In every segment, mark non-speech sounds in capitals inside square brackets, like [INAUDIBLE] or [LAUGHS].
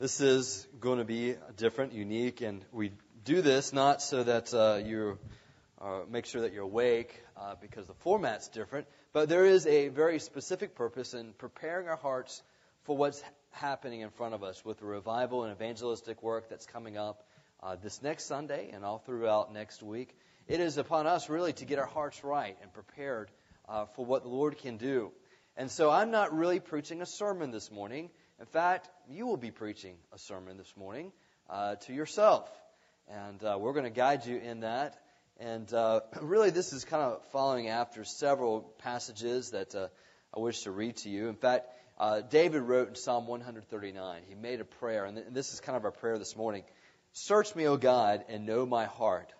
This is going to be different, unique, and we do this not so that uh, you uh, make sure that you're awake uh, because the format's different, but there is a very specific purpose in preparing our hearts for what's happening in front of us with the revival and evangelistic work that's coming up uh, this next Sunday and all throughout next week. It is upon us really to get our hearts right and prepared uh, for what the Lord can do. And so I'm not really preaching a sermon this morning. In fact, you will be preaching a sermon this morning uh, to yourself. And uh, we're going to guide you in that. And uh, [CLEARS THROAT] really, this is kind of following after several passages that uh, I wish to read to you. In fact, uh, David wrote in Psalm 139, he made a prayer, and this is kind of our prayer this morning. Search me, O God, and know my heart.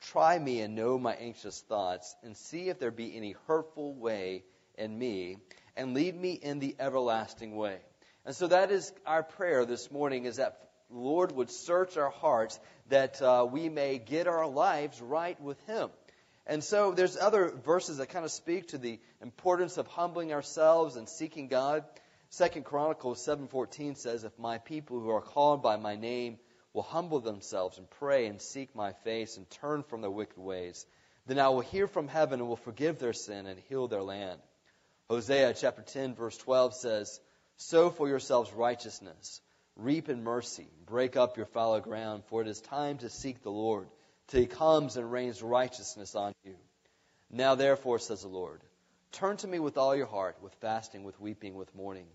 Try me and know my anxious thoughts, and see if there be any hurtful way in me, and lead me in the everlasting way. And so that is our prayer this morning is that Lord would search our hearts that uh, we may get our lives right with Him. And so there's other verses that kind of speak to the importance of humbling ourselves and seeking God. Second Chronicles 7:14 says, "If my people who are called by my name will humble themselves and pray and seek my face and turn from their wicked ways, then I will hear from heaven and will forgive their sin and heal their land." Hosea chapter 10 verse 12 says, "Sow for yourselves righteousness, reap in mercy, break up your fallow ground, for it is time to seek the Lord, till he comes and rains righteousness on you. Now therefore, says the Lord, turn to me with all your heart, with fasting, with weeping, with mourning.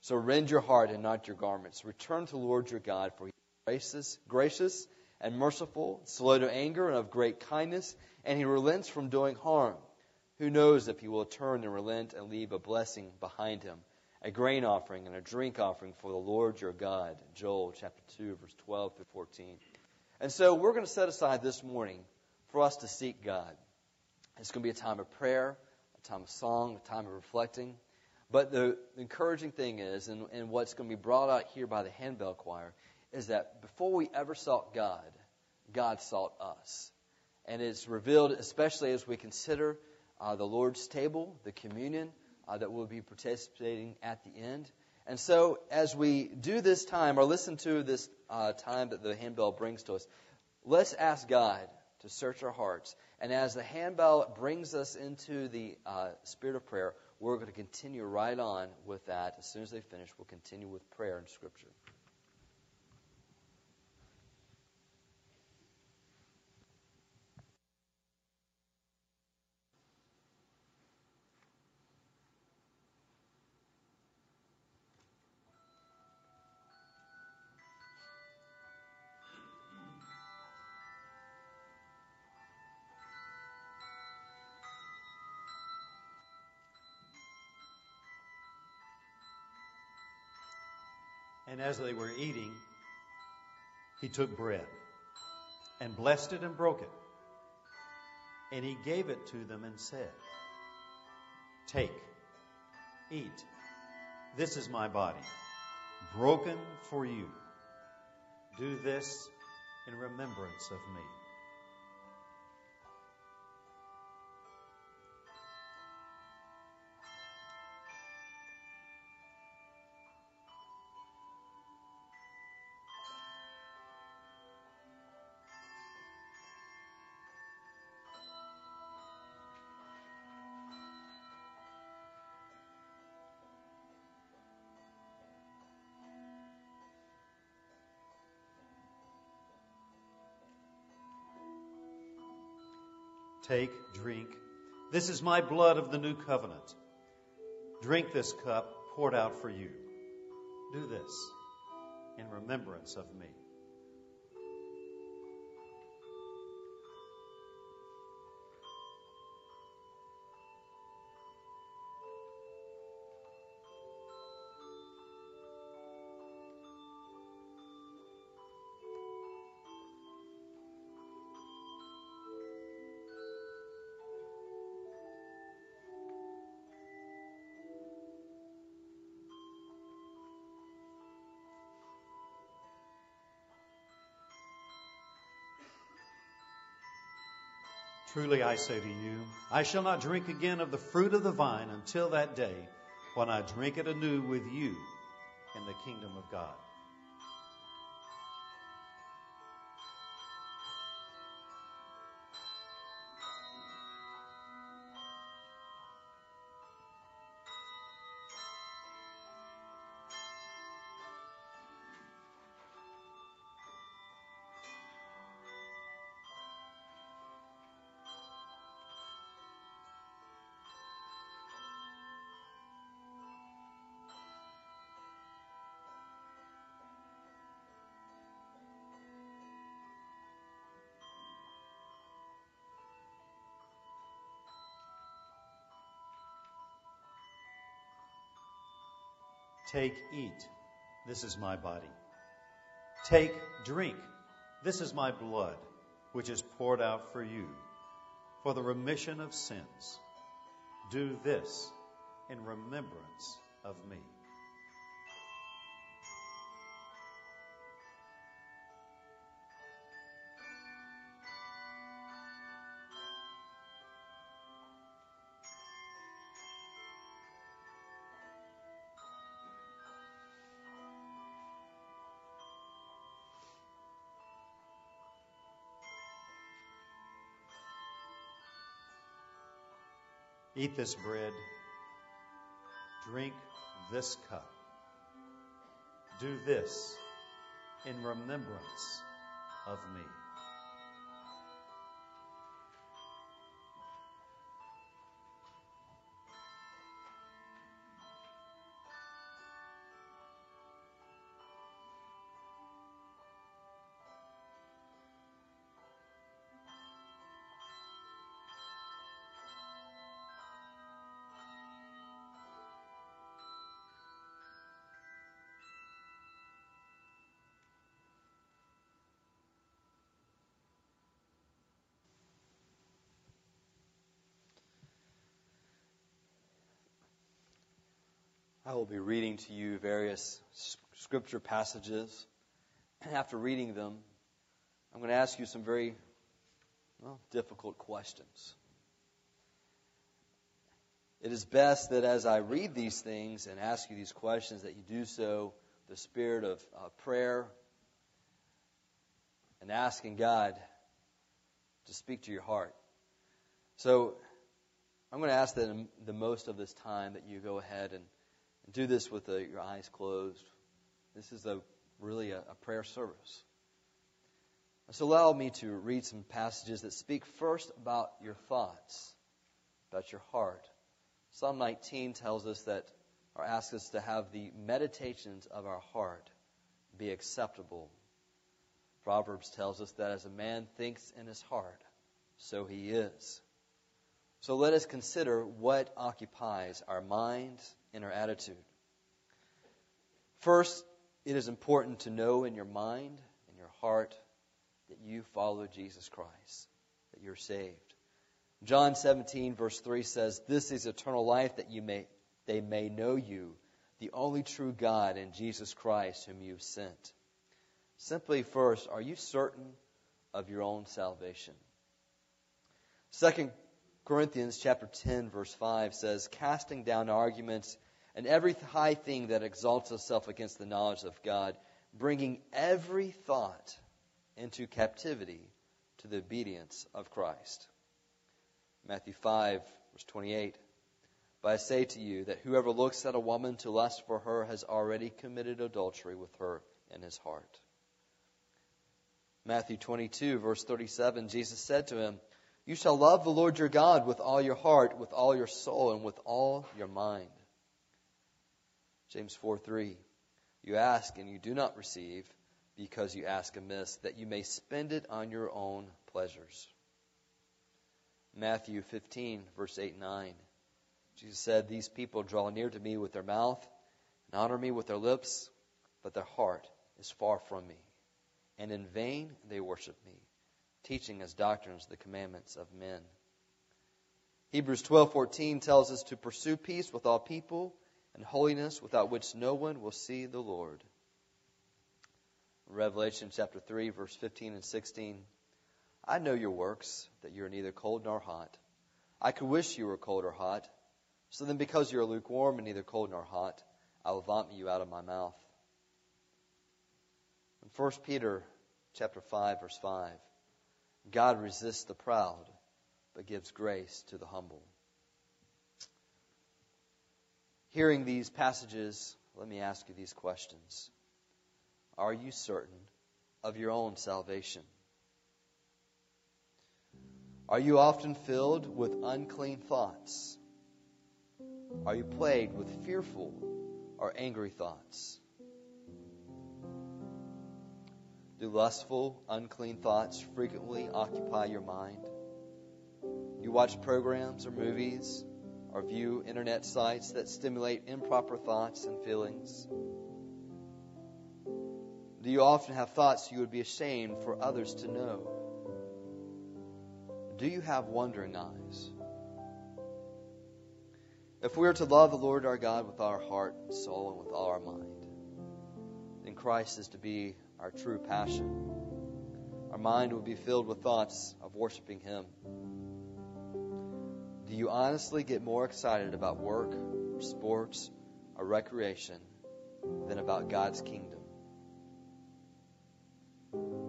So rend your heart and not your garments. Return to the Lord your God, for he is gracious, gracious and merciful, slow to anger and of great kindness, and he relents from doing harm. Who knows if he will turn and relent and leave a blessing behind him, a grain offering and a drink offering for the Lord your God. Joel chapter 2, verse 12 through 14. And so we're going to set aside this morning for us to seek God. It's going to be a time of prayer, a time of song, a time of reflecting. But the encouraging thing is, and, and what's going to be brought out here by the handbell choir, is that before we ever sought God, God sought us. And it's revealed, especially as we consider uh, the Lord's table, the communion uh, that we'll be participating at the end. And so, as we do this time, or listen to this uh, time that the handbell brings to us, let's ask God to search our hearts. And as the handbell brings us into the uh, spirit of prayer, we're going to continue right on with that. As soon as they finish, we'll continue with prayer and scripture. And as they were eating, he took bread and blessed it and broke it. And he gave it to them and said, Take, eat. This is my body, broken for you. Do this in remembrance of me. Take, drink. This is my blood of the new covenant. Drink this cup poured out for you. Do this in remembrance of me. Truly I say to you, I shall not drink again of the fruit of the vine until that day when I drink it anew with you in the kingdom of God. Take, eat. This is my body. Take, drink. This is my blood, which is poured out for you for the remission of sins. Do this in remembrance of me. Eat this bread, drink this cup. Do this in remembrance of me. I will be reading to you various scripture passages. And After reading them, I'm going to ask you some very well, difficult questions. It is best that as I read these things and ask you these questions, that you do so the spirit of uh, prayer and asking God to speak to your heart. So I'm going to ask that the most of this time that you go ahead and do this with the, your eyes closed. This is a really a, a prayer service. So allow me to read some passages that speak first about your thoughts, about your heart. Psalm 19 tells us that, or asks us to have the meditations of our heart be acceptable. Proverbs tells us that as a man thinks in his heart, so he is. So let us consider what occupies our minds and our attitude. First, it is important to know in your mind and your heart that you follow Jesus Christ, that you're saved. John 17 verse 3 says, "This is eternal life that you may they may know you, the only true God and Jesus Christ whom you've sent." Simply first, are you certain of your own salvation? Second Corinthians chapter 10 verse 5 says, casting down arguments and every high thing that exalts itself against the knowledge of God, bringing every thought into captivity to the obedience of Christ. Matthew 5 verse 28. But I say to you that whoever looks at a woman to lust for her has already committed adultery with her in his heart. Matthew 22 verse 37, Jesus said to him, you shall love the Lord your God with all your heart, with all your soul, and with all your mind. James 4 3. You ask and you do not receive because you ask amiss, that you may spend it on your own pleasures. Matthew 15, verse 8 and 9. Jesus said, These people draw near to me with their mouth and honor me with their lips, but their heart is far from me, and in vain they worship me teaching as doctrines the commandments of men. Hebrews 12:14 tells us to pursue peace with all people and holiness without which no one will see the Lord. Revelation chapter 3 verse 15 and 16 I know your works that you are neither cold nor hot. I could wish you were cold or hot. So then because you are lukewarm and neither cold nor hot, I will vomit you out of my mouth. In 1 Peter chapter 5 verse 5 God resists the proud, but gives grace to the humble. Hearing these passages, let me ask you these questions. Are you certain of your own salvation? Are you often filled with unclean thoughts? Are you plagued with fearful or angry thoughts? Do lustful, unclean thoughts frequently occupy your mind? You watch programs or movies or view internet sites that stimulate improper thoughts and feelings? Do you often have thoughts you would be ashamed for others to know? Do you have wondering eyes? If we are to love the Lord our God with our heart and soul and with all our mind, then Christ is to be our true passion. Our mind will be filled with thoughts of worshiping Him. Do you honestly get more excited about work, or sports, or recreation than about God's kingdom?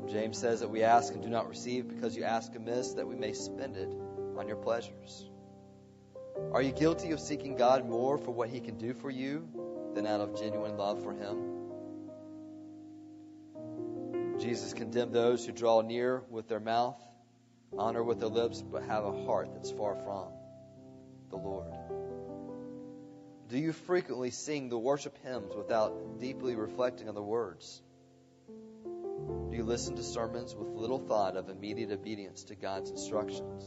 James says that we ask and do not receive because you ask amiss that we may spend it on your pleasures. Are you guilty of seeking God more for what He can do for you than out of genuine love for Him? Jesus condemned those who draw near with their mouth, honor with their lips, but have a heart that's far from the Lord. Do you frequently sing the worship hymns without deeply reflecting on the words? Do you listen to sermons with little thought of immediate obedience to God's instructions?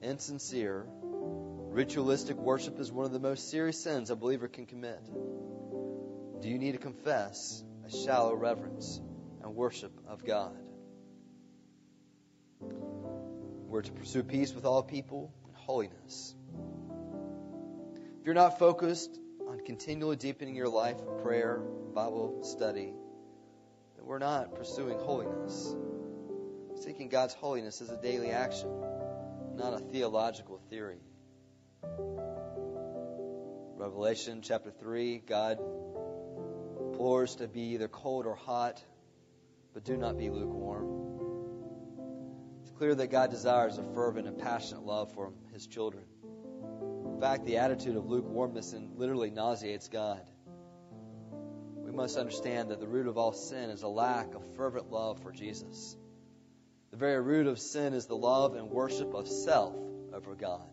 Insincere, ritualistic worship is one of the most serious sins a believer can commit. Do you need to confess a shallow reverence and worship of God? We're to pursue peace with all people and holiness. If you're not focused on continually deepening your life of prayer, Bible study, then we're not pursuing holiness. Seeking God's holiness is a daily action, not a theological theory. Revelation chapter 3 God implores to be either cold or hot, but do not be lukewarm. It's clear that God desires a fervent and passionate love for his children. In fact, the attitude of lukewarmness literally nauseates God. We must understand that the root of all sin is a lack of fervent love for Jesus. The very root of sin is the love and worship of self over God.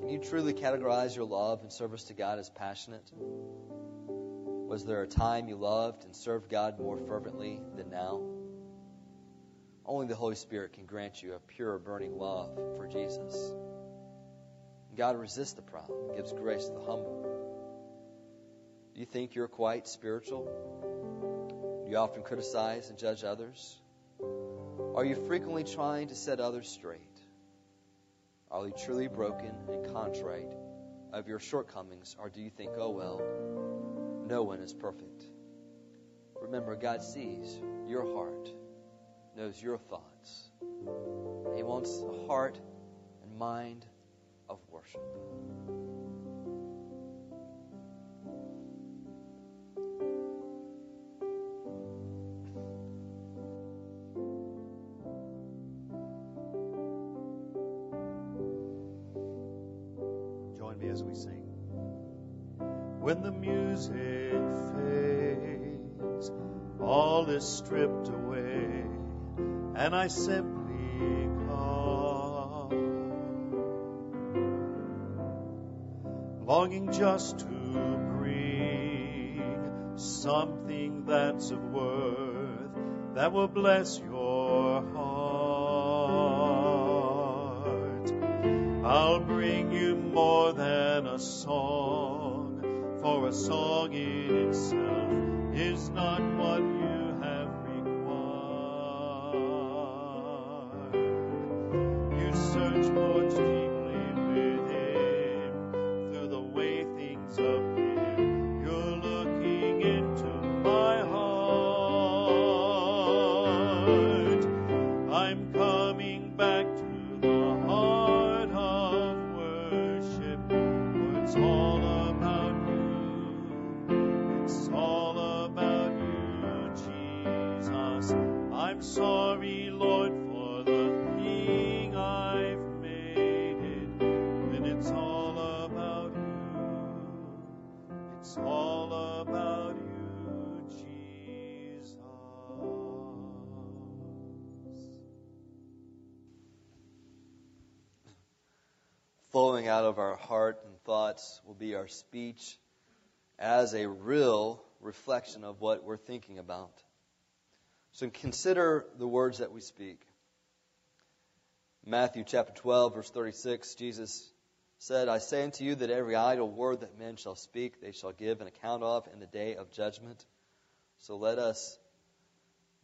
Can you truly categorize your love and service to God as passionate? Was there a time you loved and served God more fervently than now? Only the Holy Spirit can grant you a pure, burning love for Jesus. God resists the proud, gives grace to the humble. Do you think you're quite spiritual? Do you often criticize and judge others? Are you frequently trying to set others straight? Are you truly broken and contrite of your shortcomings, or do you think, oh well, no one is perfect? Remember, God sees your heart, knows your thoughts. He wants a heart and mind of worship. And I simply come, longing just to bring something that's of worth that will bless your heart. I'll bring you more than a song, for a song in itself is not what of our heart and thoughts will be our speech as a real reflection of what we're thinking about. So consider the words that we speak. Matthew chapter 12, verse 36, Jesus said, I say unto you that every idle word that men shall speak, they shall give an account of in the day of judgment. So let us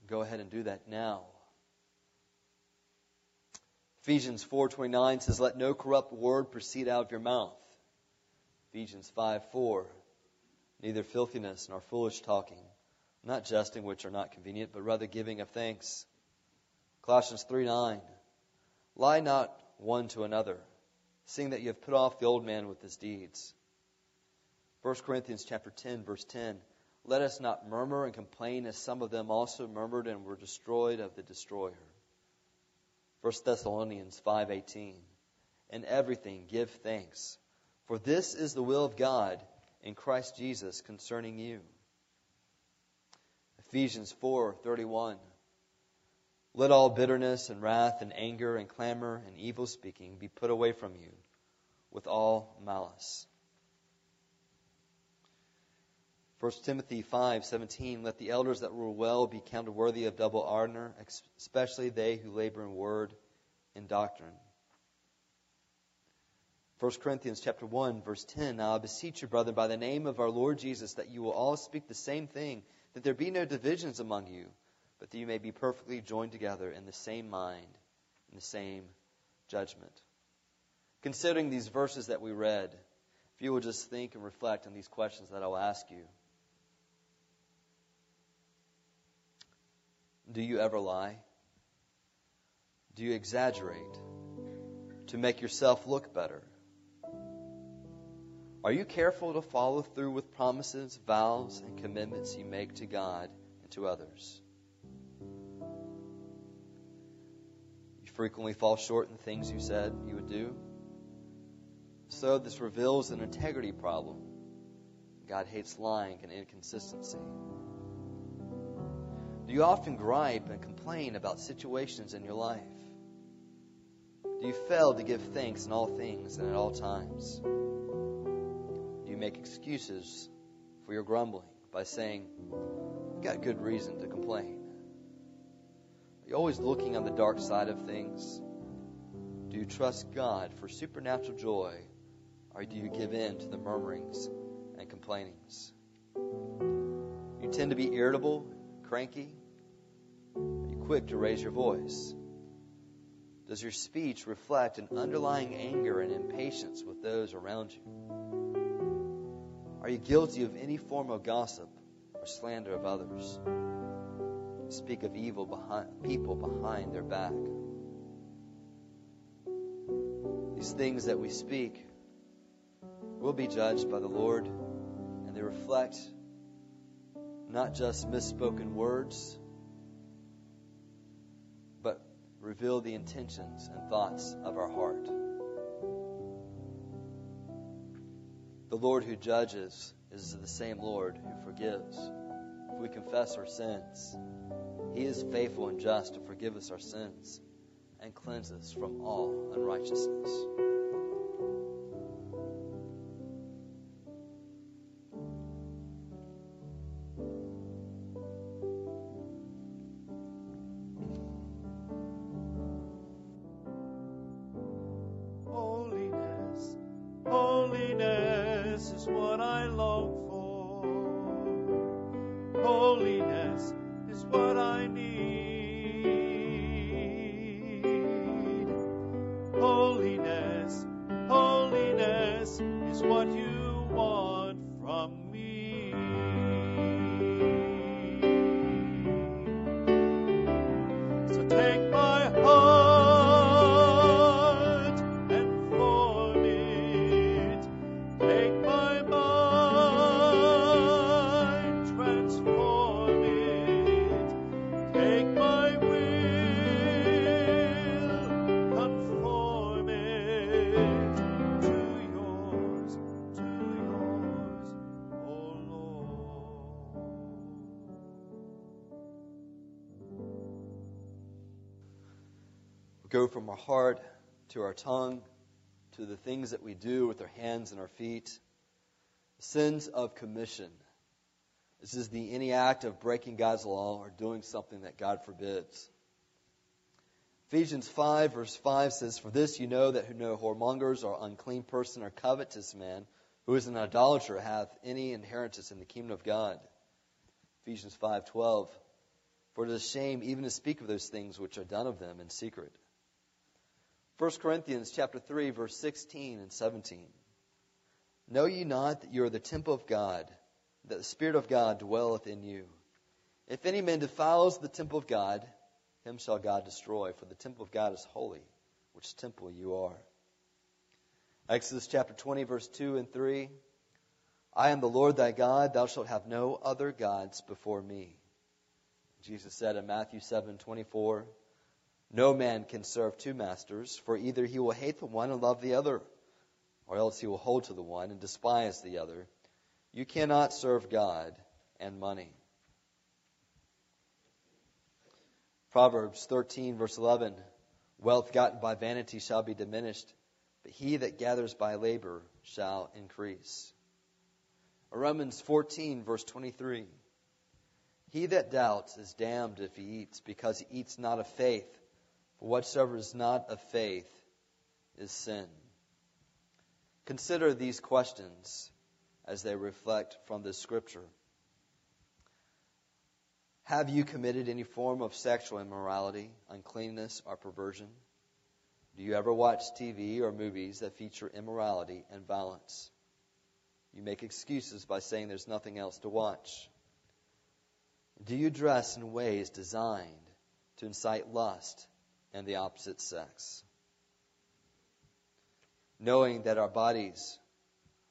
go ahead and do that now. Ephesians 4:29 says, "Let no corrupt word proceed out of your mouth." Ephesians 5:4, "Neither filthiness nor foolish talking, not jesting which are not convenient, but rather giving of thanks." Colossians 3:9, "Lie not one to another, seeing that you have put off the old man with his deeds." 1 Corinthians chapter 10 verse 10, "Let us not murmur and complain as some of them also murmured and were destroyed of the destroyer." 1 Thessalonians 5:18 In everything give thanks for this is the will of God in Christ Jesus concerning you. Ephesians 4:31 Let all bitterness and wrath and anger and clamor and evil speaking be put away from you with all malice. 1 Timothy 5:17 Let the elders that rule well be counted worthy of double honor, especially they who labor in word and doctrine. 1 Corinthians chapter 1 verse 10 Now I beseech you brethren by the name of our Lord Jesus that you will all speak the same thing that there be no divisions among you but that you may be perfectly joined together in the same mind in the same judgment. Considering these verses that we read if you will just think and reflect on these questions that I'll ask you Do you ever lie? Do you exaggerate to make yourself look better? Are you careful to follow through with promises, vows, and commitments you make to God and to others? You frequently fall short in things you said you would do. So, this reveals an integrity problem. God hates lying and inconsistency. Do you often gripe and complain about situations in your life? Do you fail to give thanks in all things and at all times? Do you make excuses for your grumbling by saying, I've got good reason to complain? Are you always looking on the dark side of things? Do you trust God for supernatural joy, or do you give in to the murmurings and complainings? You tend to be irritable cranky? Quick to raise your voice? Does your speech reflect an underlying anger and impatience with those around you? Are you guilty of any form of gossip or slander of others? Speak of evil behind people behind their back. These things that we speak will be judged by the Lord, and they reflect not just misspoken words, reveal the intentions and thoughts of our heart. The Lord who judges is the same Lord who forgives. If we confess our sins, He is faithful and just to forgive us our sins and cleanse us from all unrighteousness. Our heart to our tongue to the things that we do with our hands and our feet. Sins of commission. This is the any act of breaking God's law or doing something that God forbids. Ephesians 5, verse 5 says, For this you know that who know whoremongers or unclean person or covetous man who is an idolater hath any inheritance in the kingdom of God. Ephesians 5:12 For it is shame even to speak of those things which are done of them in secret. 1 Corinthians chapter 3 verse 16 and 17 Know ye not that you are the temple of God that the spirit of God dwelleth in you? If any man defiles the temple of God him shall God destroy for the temple of God is holy which temple you are. Exodus chapter 20 verse 2 and 3 I am the Lord thy God, thou shalt have no other gods before me. Jesus said in Matthew 7:24, No man can serve two masters, for either he will hate the one and love the other, or else he will hold to the one and despise the other. You cannot serve God and money. Proverbs 13 verse 11, Wealth gotten by vanity shall be diminished, but he that gathers by labor shall increase. Romans 14, verse 23. He that doubts is damned if he eats, because he eats not of faith. Whatsoever is not of faith is sin. Consider these questions as they reflect from this scripture. Have you committed any form of sexual immorality, uncleanness, or perversion? Do you ever watch TV or movies that feature immorality and violence? You make excuses by saying there's nothing else to watch. Do you dress in ways designed to incite lust and the opposite sex? Knowing that our bodies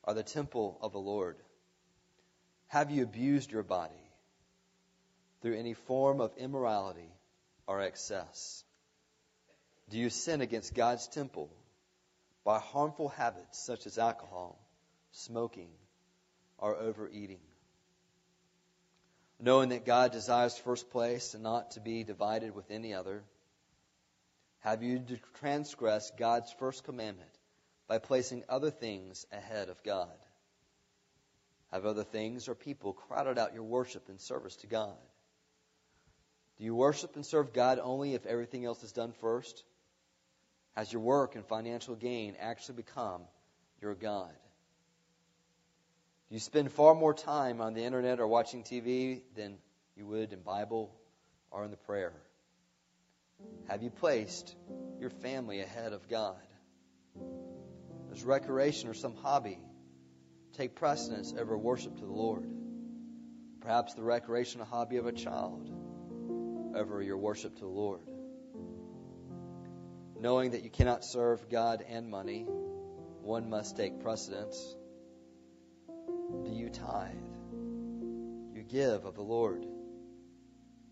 are the temple of the Lord, have you abused your body through any form of immorality or excess? Do you sin against God's temple by harmful habits such as alcohol? smoking, or overeating. Knowing that God desires first place and not to be divided with any other, have you transgressed God's first commandment by placing other things ahead of God? Have other things or people crowded out your worship and service to God? Do you worship and serve God only if everything else is done first? Has your work and financial gain actually become your God? Do you spend far more time on the internet or watching TV than you would in Bible or in the prayer. Have you placed your family ahead of God? Does recreation or some hobby take precedence over worship to the Lord? Perhaps the recreation or hobby of a child over your worship to the Lord. Knowing that you cannot serve God and money, one must take precedence do you tithe? You give of the Lord.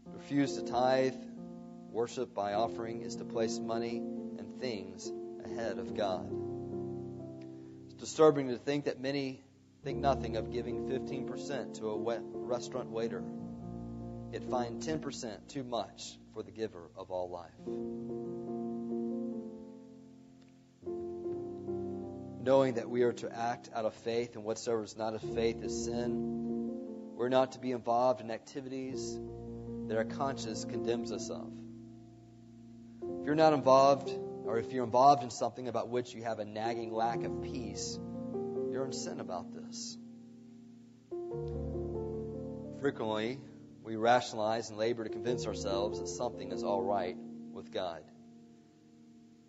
Refuse to tithe. Worship by offering is to place money and things ahead of God. It's disturbing to think that many think nothing of giving 15% to a restaurant waiter, yet find 10% too much for the giver of all life. knowing that we are to act out of faith, and whatsoever is not of faith is sin. We're not to be involved in activities that our conscience condemns us of. If you're not involved, or if you're involved in something about which you have a nagging lack of peace, you're in sin about this. Frequently, we rationalize and labor to convince ourselves that something is all right with God.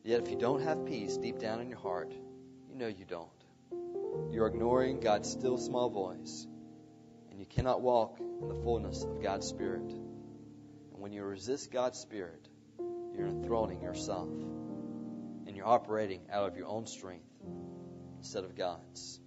Yet, if you don't have peace deep down in your heart, you know you don't. You're ignoring God's still small voice, and you cannot walk in the fullness of God's Spirit. And when you resist God's Spirit, you're enthroning yourself, and you're operating out of your own strength instead of God's.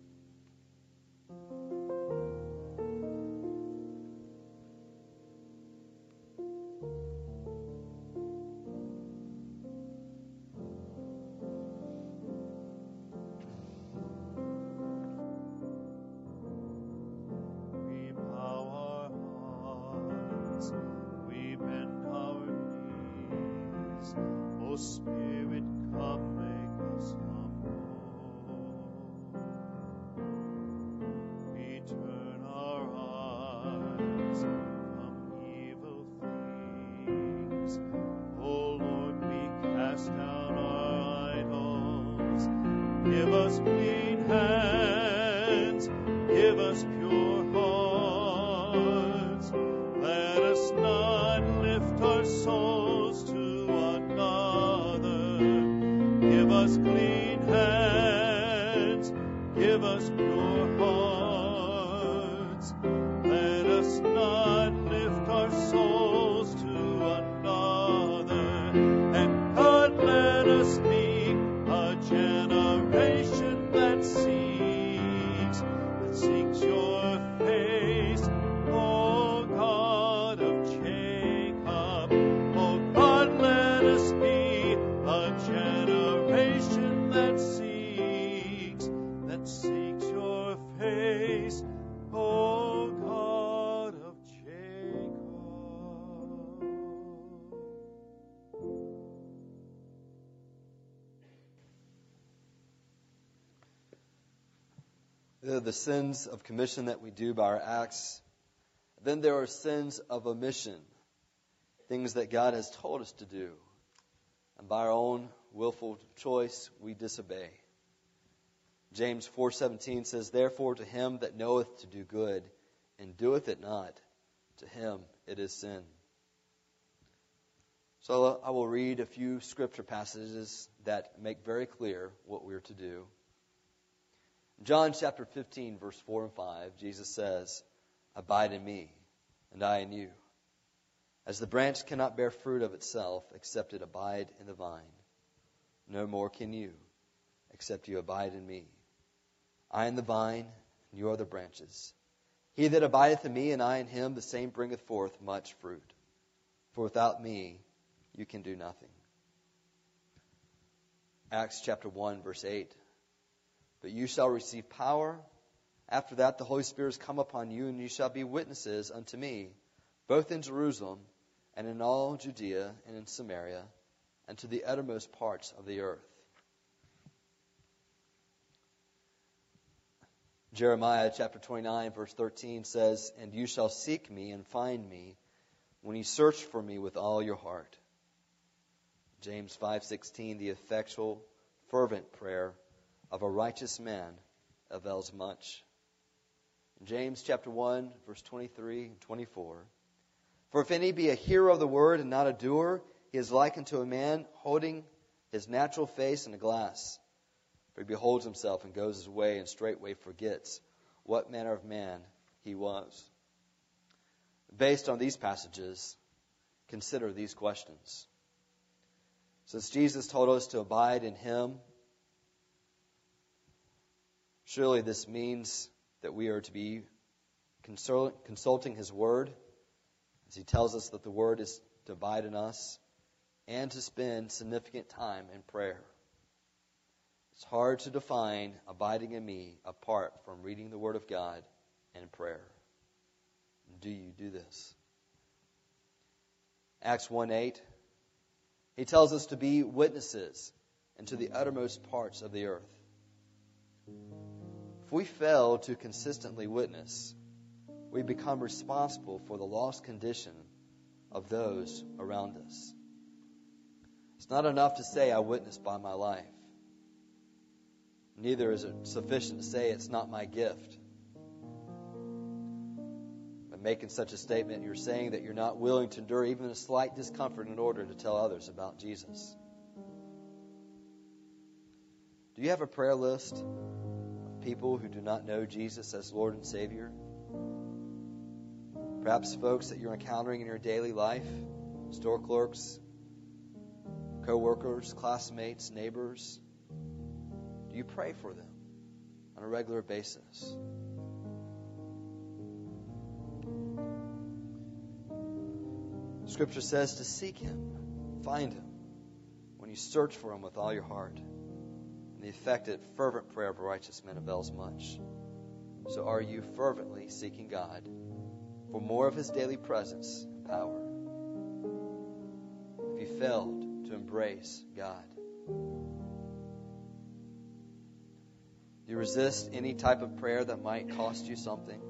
The sins of commission that we do by our acts. Then there are sins of omission, things that God has told us to do. And by our own willful choice, we disobey. James 4:17 says, "Therefore to him that knoweth to do good and doeth it not, to him it is sin." So I will read a few scripture passages that make very clear what we are to do. John chapter 15, verse 4 and 5, Jesus says, Abide in me, and I in you. As the branch cannot bear fruit of itself except it abide in the vine, no more can you, except you abide in me. I am the vine, and you are the branches. He that abideth in me, and I in him, the same bringeth forth much fruit. For without me, you can do nothing. Acts chapter 1, verse 8. But you shall receive power. After that, the Holy Spirit has come upon you, and you shall be witnesses unto me, both in Jerusalem and in all Judea and in Samaria, and to the uttermost parts of the earth. Jeremiah chapter 29, verse 13 says, And you shall seek me and find me when you search for me with all your heart. James 5:16 the effectual fervent prayer of a righteous man avails much. James chapter 1 verse 23 and 24 For if any be a hearer of the word and not a doer he is like unto a man holding his natural face in a glass for he beholds himself and goes his way and straightway forgets what manner of man he was. Based on these passages consider these questions. Since Jesus told us to abide in Him, surely this means that we are to be consulting His Word, as He tells us that the Word is to abide in us, and to spend significant time in prayer. It's hard to define abiding in me apart from reading the Word of God and prayer. Do you do this? Acts 1 8. He tells us to be witnesses into the uttermost parts of the earth. If we fail to consistently witness, we become responsible for the lost condition of those around us. It's not enough to say I witnessed by my life. Neither is it sufficient to say it's not my gift. By making such a statement, you're saying that you're not willing to endure even a slight discomfort in order to tell others about Jesus. Do you have a prayer list people who do not know Jesus as Lord and Savior? Perhaps folks that you're encountering in your daily life, store clerks, co-workers, classmates, neighbors. Do you pray for them on a regular basis? Scripture says to seek Him, find Him, when you search for Him with all your heart. The effective, fervent prayer of a righteous man avails much. So are you fervently seeking God for more of His daily presence and power? Have you failed to embrace God? Do you resist any type of prayer that might cost you something?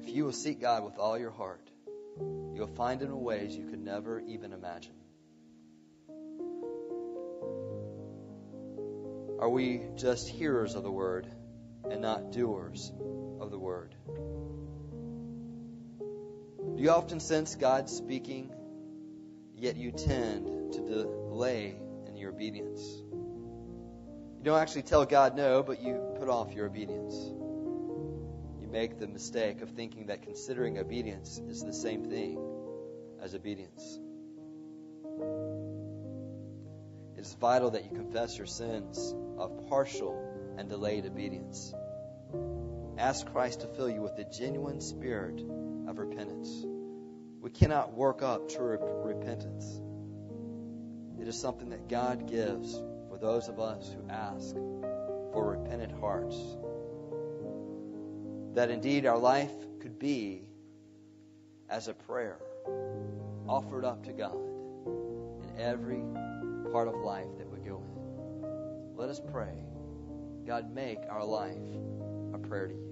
If you will seek God with all your heart, you'll find Him in ways you could never even imagine. Are we just hearers of the word and not doers of the word? Do you often sense God speaking, yet you tend to delay in your obedience? You don't actually tell God no, but you put off your obedience. You make the mistake of thinking that considering obedience is the same thing as obedience. It is vital that you confess your sins of partial and delayed obedience. Ask Christ to fill you with the genuine spirit of repentance. We cannot work up true repentance. It is something that God gives for those of us who ask for repentant hearts. That indeed our life could be as a prayer offered up to God in every part of life that we go in. Let us pray. God, make our life a prayer to you.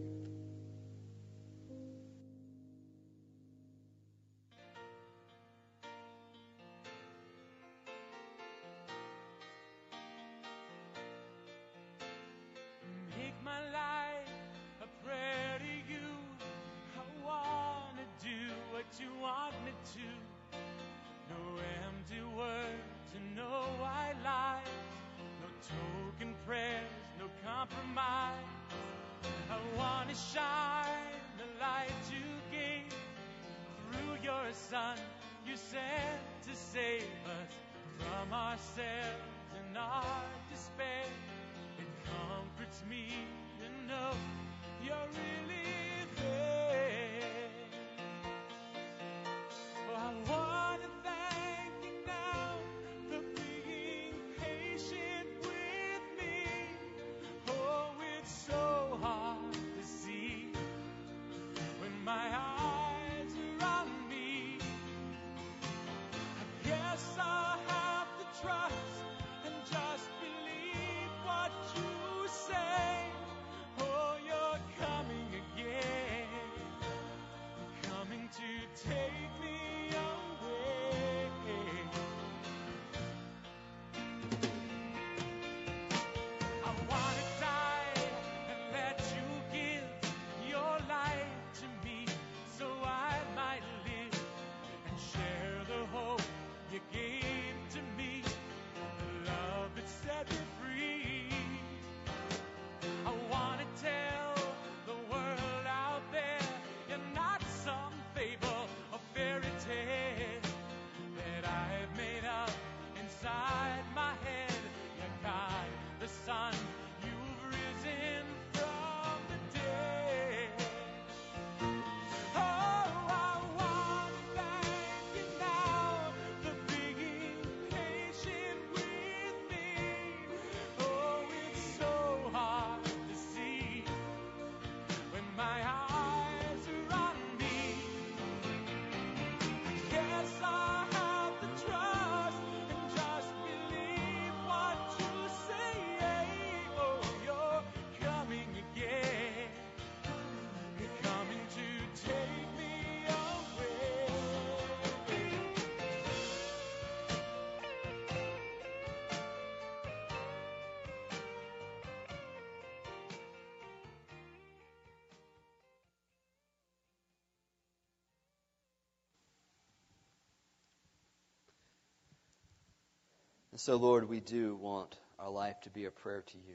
And so, Lord, we do want our life to be a prayer to you.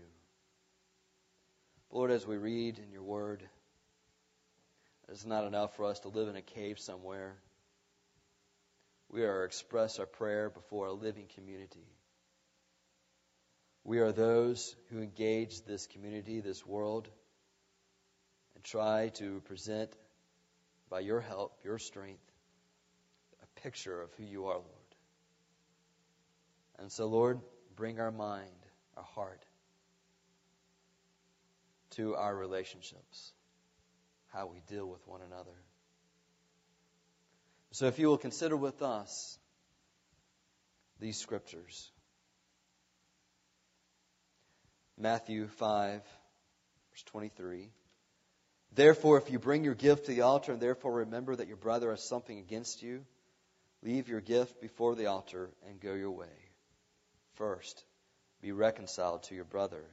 Lord, as we read in your word, it's not enough for us to live in a cave somewhere. We are express our prayer before a living community. We are those who engage this community, this world, and try to present, by your help, your strength, a picture of who you are, Lord. And so, Lord, bring our mind, our heart, to our relationships, how we deal with one another. So, if you will consider with us these scriptures Matthew 5, verse 23. Therefore, if you bring your gift to the altar and therefore remember that your brother has something against you, leave your gift before the altar and go your way. First, be reconciled to your brother,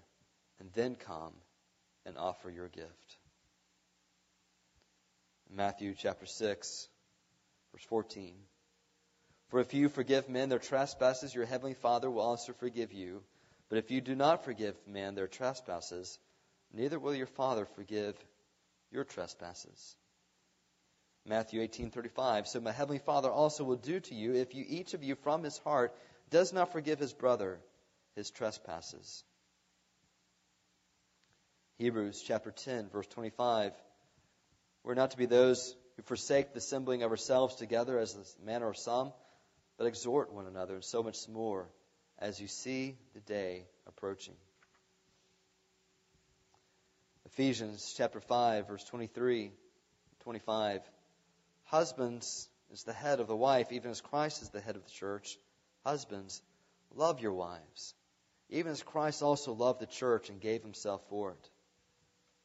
and then come and offer your gift. Matthew chapter 6, verse 14. For if you forgive men their trespasses, your heavenly Father will also forgive you. But if you do not forgive men their trespasses, neither will your Father forgive your trespasses. Matthew 18:35 So my heavenly Father also will do to you if you each of you from his heart does not forgive his brother his trespasses. Hebrews chapter 10 verse 25 We're not to be those who forsake the assembling of ourselves together as the manner of some but exhort one another and so much more as you see the day approaching. Ephesians chapter 5 verse 23 25 Husbands is the head of the wife even as Christ is the head of the church. Husbands love your wives even as Christ also loved the church and gave himself for it.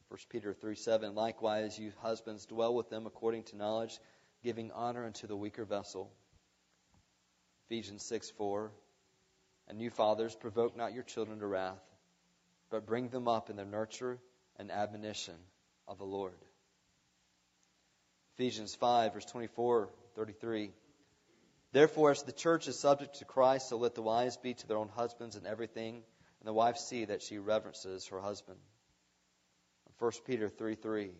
1 Peter 3 7 Likewise you husbands dwell with them according to knowledge giving honor unto the weaker vessel. Ephesians 6 4 And you fathers provoke not your children to wrath but bring them up in the nurture and admonition of the Lord. Ephesians 5, verse 24, 33. Therefore, as the church is subject to Christ, so let the wives be to their own husbands in everything, and the wife see that she reverences her husband. 1 Peter 3, 3.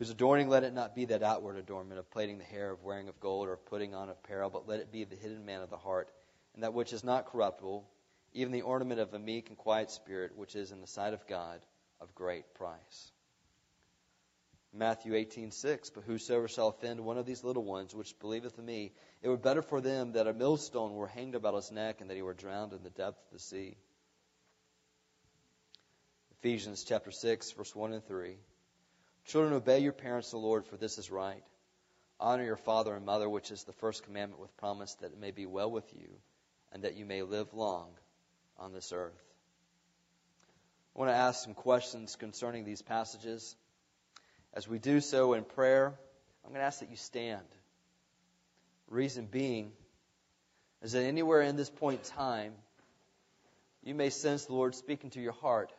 Whose adorning let it not be that outward adornment of plaiting the hair, of wearing of gold, or of putting on apparel, but let it be the hidden man of the heart, and that which is not corruptible, even the ornament of a meek and quiet spirit, which is in the sight of God of great price. Matthew 18:6 But whosoever shall offend one of these little ones which believeth in me it were better for them that a millstone were hanged about his neck and that he were drowned in the depth of the sea. Ephesians chapter 6 verse 1 and 3 Children obey your parents in the Lord for this is right. Honor your father and mother which is the first commandment with promise that it may be well with you and that you may live long on this earth. I want to ask some questions concerning these passages. As we do so in prayer, I'm going to ask that you stand. Reason being is that anywhere in this point in time, you may sense the Lord speaking to your heart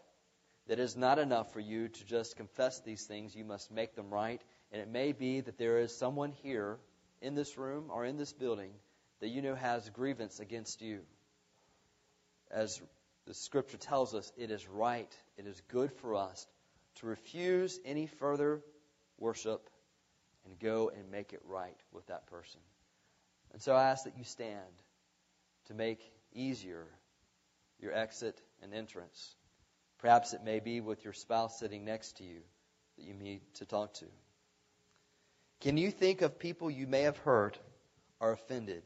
that it is not enough for you to just confess these things. You must make them right. And it may be that there is someone here in this room or in this building that you know has grievance against you. As the scripture tells us it is right, it is good for us to refuse any further worship and go and make it right with that person. And so I ask that you stand to make easier your exit and entrance. Perhaps it may be with your spouse sitting next to you that you need to talk to. Can you think of people you may have hurt or offended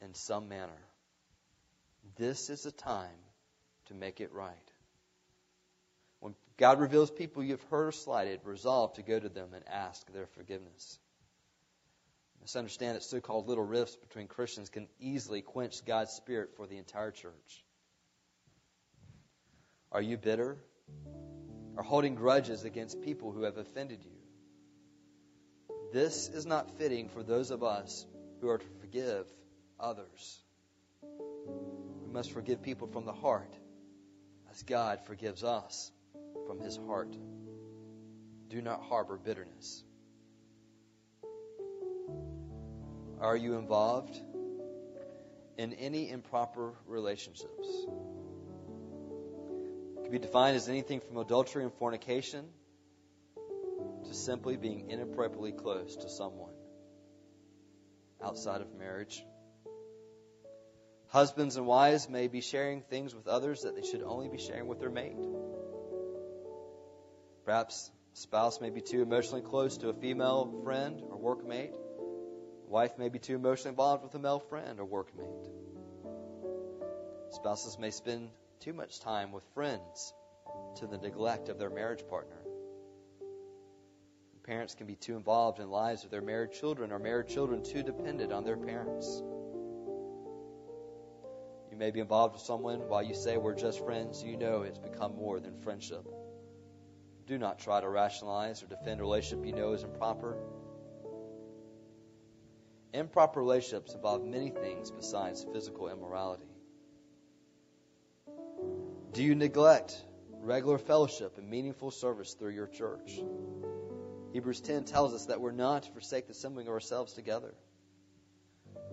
in some manner? This is a time to make it right. God reveals people you've hurt or slighted, resolve to go to them and ask their forgiveness. Let's understand that so called little rifts between Christians can easily quench God's Spirit for the entire church. Are you bitter? Or holding grudges against people who have offended you? This is not fitting for those of us who are to forgive others. We must forgive people from the heart as God forgives us from his heart. Do not harbor bitterness. Are you involved in any improper relationships? It can be defined as anything from adultery and fornication to simply being inappropriately close to someone outside of marriage. Husbands and wives may be sharing things with others that they should only be sharing with their mate. Perhaps a spouse may be too emotionally close to a female friend or workmate. A wife may be too emotionally involved with a male friend or workmate. Spouses may spend too much time with friends to the neglect of their marriage partner. Parents can be too involved in the lives of their married children or married children too dependent on their parents You may be involved with someone while you say we're just friends, you know it's become more than friendship. Do not try to rationalize or defend a relationship you know is improper. Improper relationships involve many things besides physical immorality. Do you neglect regular fellowship and meaningful service through your church? Hebrews 10 tells us that we're not to forsake the assembling of ourselves together.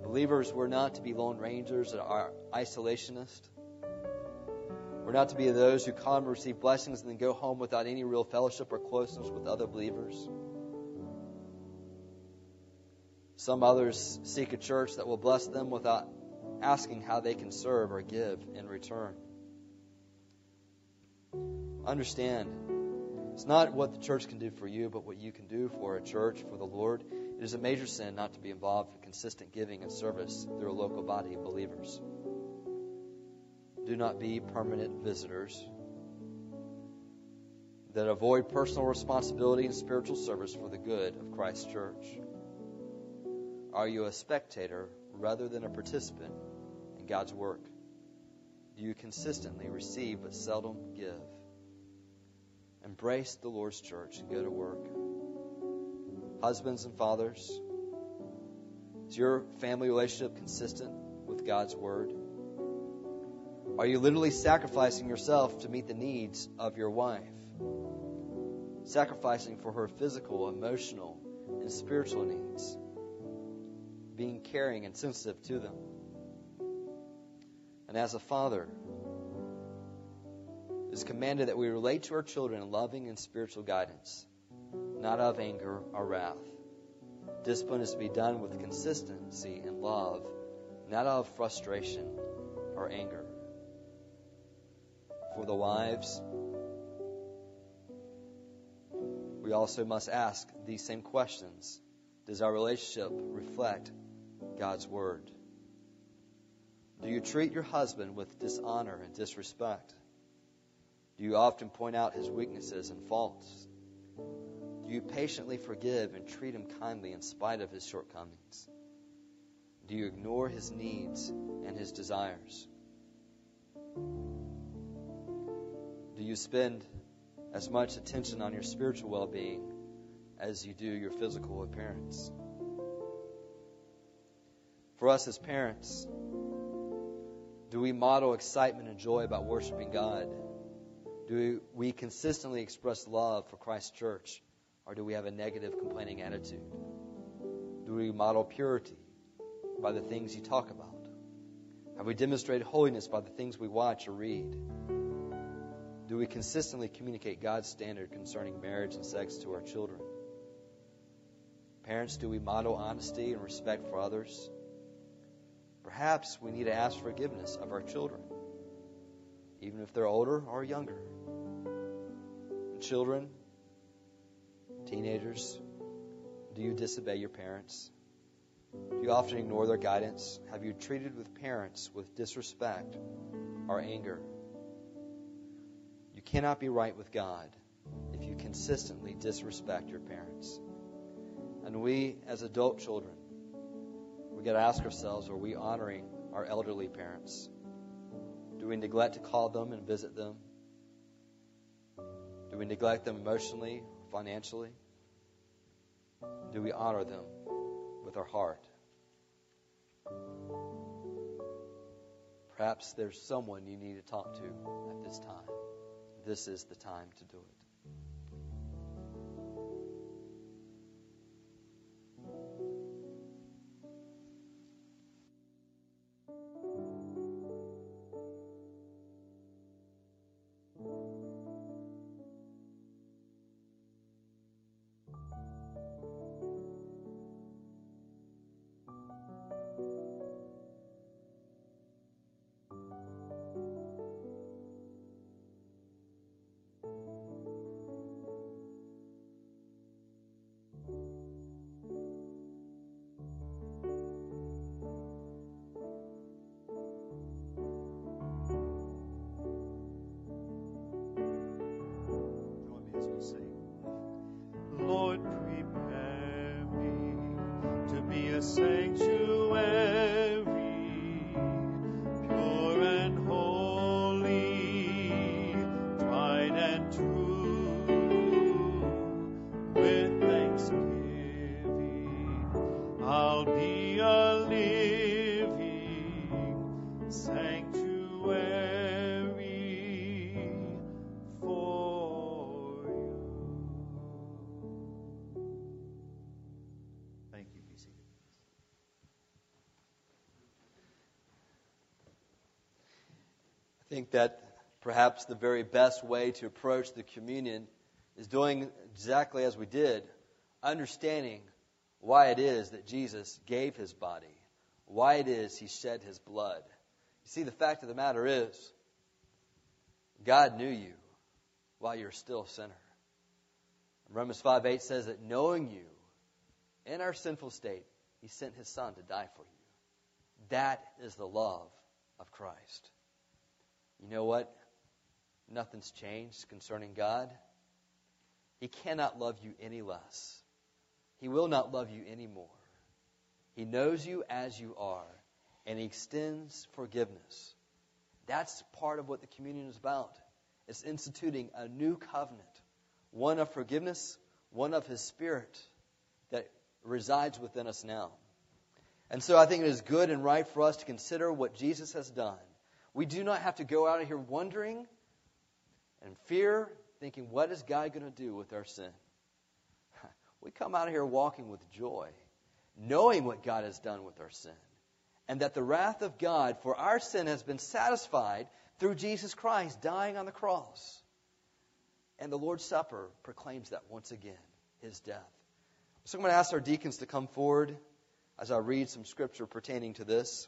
Believers, we're not to be lone rangers or isolationists. We're not to be those who come and receive blessings and then go home without any real fellowship or closeness with other believers. Some others seek a church that will bless them without asking how they can serve or give in return. Understand, it's not what the church can do for you, but what you can do for a church, for the Lord. It is a major sin not to be involved in consistent giving and service through a local body of believers. Do not be permanent visitors that avoid personal responsibility and spiritual service for the good of Christ's church. Are you a spectator rather than a participant in God's work? Do you consistently receive but seldom give? Embrace the Lord's church and go to work. Husbands and fathers, is your family relationship consistent with God's word? Are you literally sacrificing yourself to meet the needs of your wife? Sacrificing for her physical, emotional, and spiritual needs. Being caring and sensitive to them. And as a father, it is commanded that we relate to our children in loving and spiritual guidance, not of anger or wrath. Discipline is to be done with consistency and love, not of frustration or anger. For the wives, we also must ask these same questions. Does our relationship reflect God's Word? Do you treat your husband with dishonor and disrespect? Do you often point out his weaknesses and faults? Do you patiently forgive and treat him kindly in spite of his shortcomings? Do you ignore his needs and his desires? Do you spend as much attention on your spiritual well being as you do your physical appearance? For us as parents, do we model excitement and joy about worshiping God? Do we consistently express love for Christ's church, or do we have a negative, complaining attitude? Do we model purity by the things you talk about? Have we demonstrated holiness by the things we watch or read? Do we consistently communicate God's standard concerning marriage and sex to our children? Parents, do we model honesty and respect for others? Perhaps we need to ask forgiveness of our children, even if they're older or younger. Children, teenagers, do you disobey your parents? Do you often ignore their guidance? Have you treated with parents with disrespect or anger? Cannot be right with God if you consistently disrespect your parents. And we, as adult children, we got to ask ourselves are we honoring our elderly parents? Do we neglect to call them and visit them? Do we neglect them emotionally, financially? Do we honor them with our heart? Perhaps there's someone you need to talk to at this time. This is the time to do it. Think that perhaps the very best way to approach the communion is doing exactly as we did, understanding why it is that Jesus gave his body, why it is he shed his blood. You see, the fact of the matter is, God knew you while you're still a sinner. Romans 5 8 says that knowing you in our sinful state, he sent his son to die for you. That is the love of Christ. You know what? Nothing's changed concerning God. He cannot love you any less. He will not love you any more. He knows you as you are, and He extends forgiveness. That's part of what the communion is about. It's instituting a new covenant, one of forgiveness, one of His Spirit that resides within us now. And so I think it is good and right for us to consider what Jesus has done. We do not have to go out of here wondering and fear, thinking, what is God going to do with our sin? [LAUGHS] We come out of here walking with joy, knowing what God has done with our sin, and that the wrath of God for our sin has been satisfied through Jesus Christ dying on the cross. And the Lord's Supper proclaims that once again, his death. So I'm going to ask our deacons to come forward as I read some scripture pertaining to this.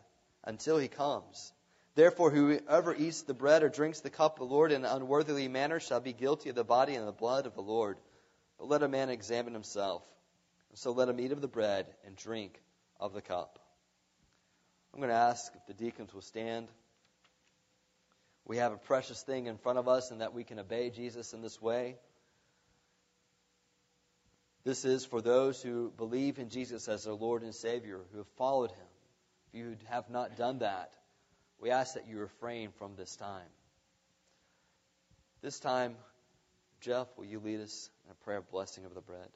until he comes. Therefore, whoever eats the bread or drinks the cup of the Lord in an unworthily manner shall be guilty of the body and the blood of the Lord. But let a man examine himself. So let him eat of the bread and drink of the cup. I'm going to ask if the deacons will stand. We have a precious thing in front of us and that we can obey Jesus in this way. This is for those who believe in Jesus as their Lord and Savior, who have followed him. If you have not done that, we ask that you refrain from this time. This time, Jeff, will you lead us in a prayer of blessing of the bread?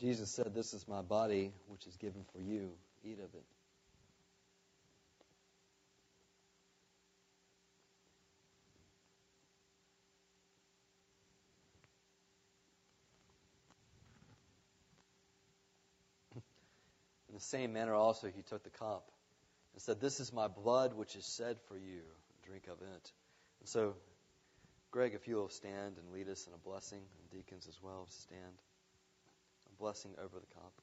Jesus said, This is my body, which is given for you. Eat of it. [LAUGHS] In the same manner, also, he took the cup and said, This is my blood, which is shed for you. Drink of it. And so, Greg, if you will stand and lead us in a blessing, and deacons as well, stand. Blessing over the cup.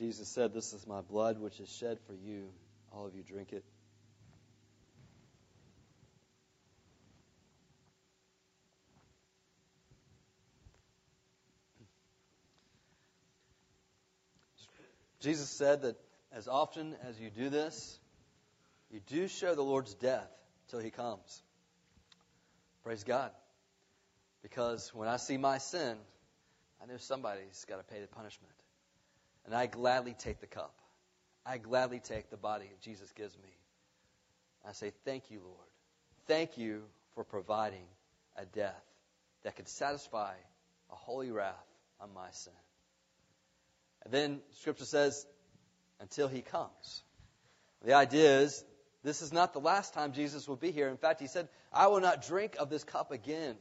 Jesus said, This is my blood which is shed for you. All of you drink it. Jesus said that as often as you do this, you do show the Lord's death till he comes. Praise God. Because when I see my sin, I know somebody's got to pay the punishment. And I gladly take the cup. I gladly take the body that Jesus gives me. I say, Thank you, Lord. Thank you for providing a death that could satisfy a holy wrath on my sin. And then Scripture says, until he comes. The idea is, this is not the last time Jesus will be here. In fact, he said, I will not drink of this cup again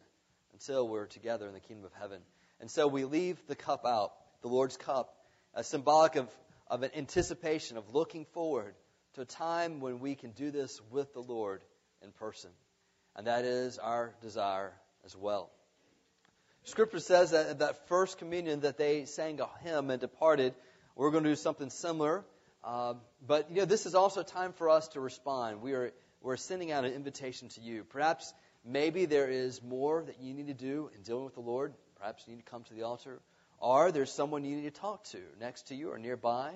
until we're together in the kingdom of heaven. And so we leave the cup out, the Lord's cup, as symbolic of, of an anticipation, of looking forward to a time when we can do this with the Lord in person. And that is our desire as well. Scripture says that at that first communion that they sang a hymn and departed, we're going to do something similar. Uh, but you know, this is also a time for us to respond. We are we're sending out an invitation to you. Perhaps maybe there is more that you need to do in dealing with the Lord. Perhaps you need to come to the altar. Or there's someone you need to talk to next to you or nearby.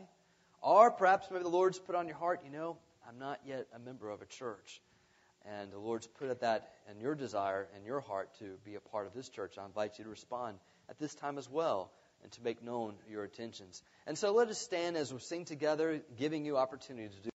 Or perhaps maybe the Lord's put on your heart, you know, I'm not yet a member of a church. And the Lord's put that in your desire and your heart to be a part of this church. I invite you to respond at this time as well and to make known your intentions. And so let us stand as we sing together, giving you opportunity to do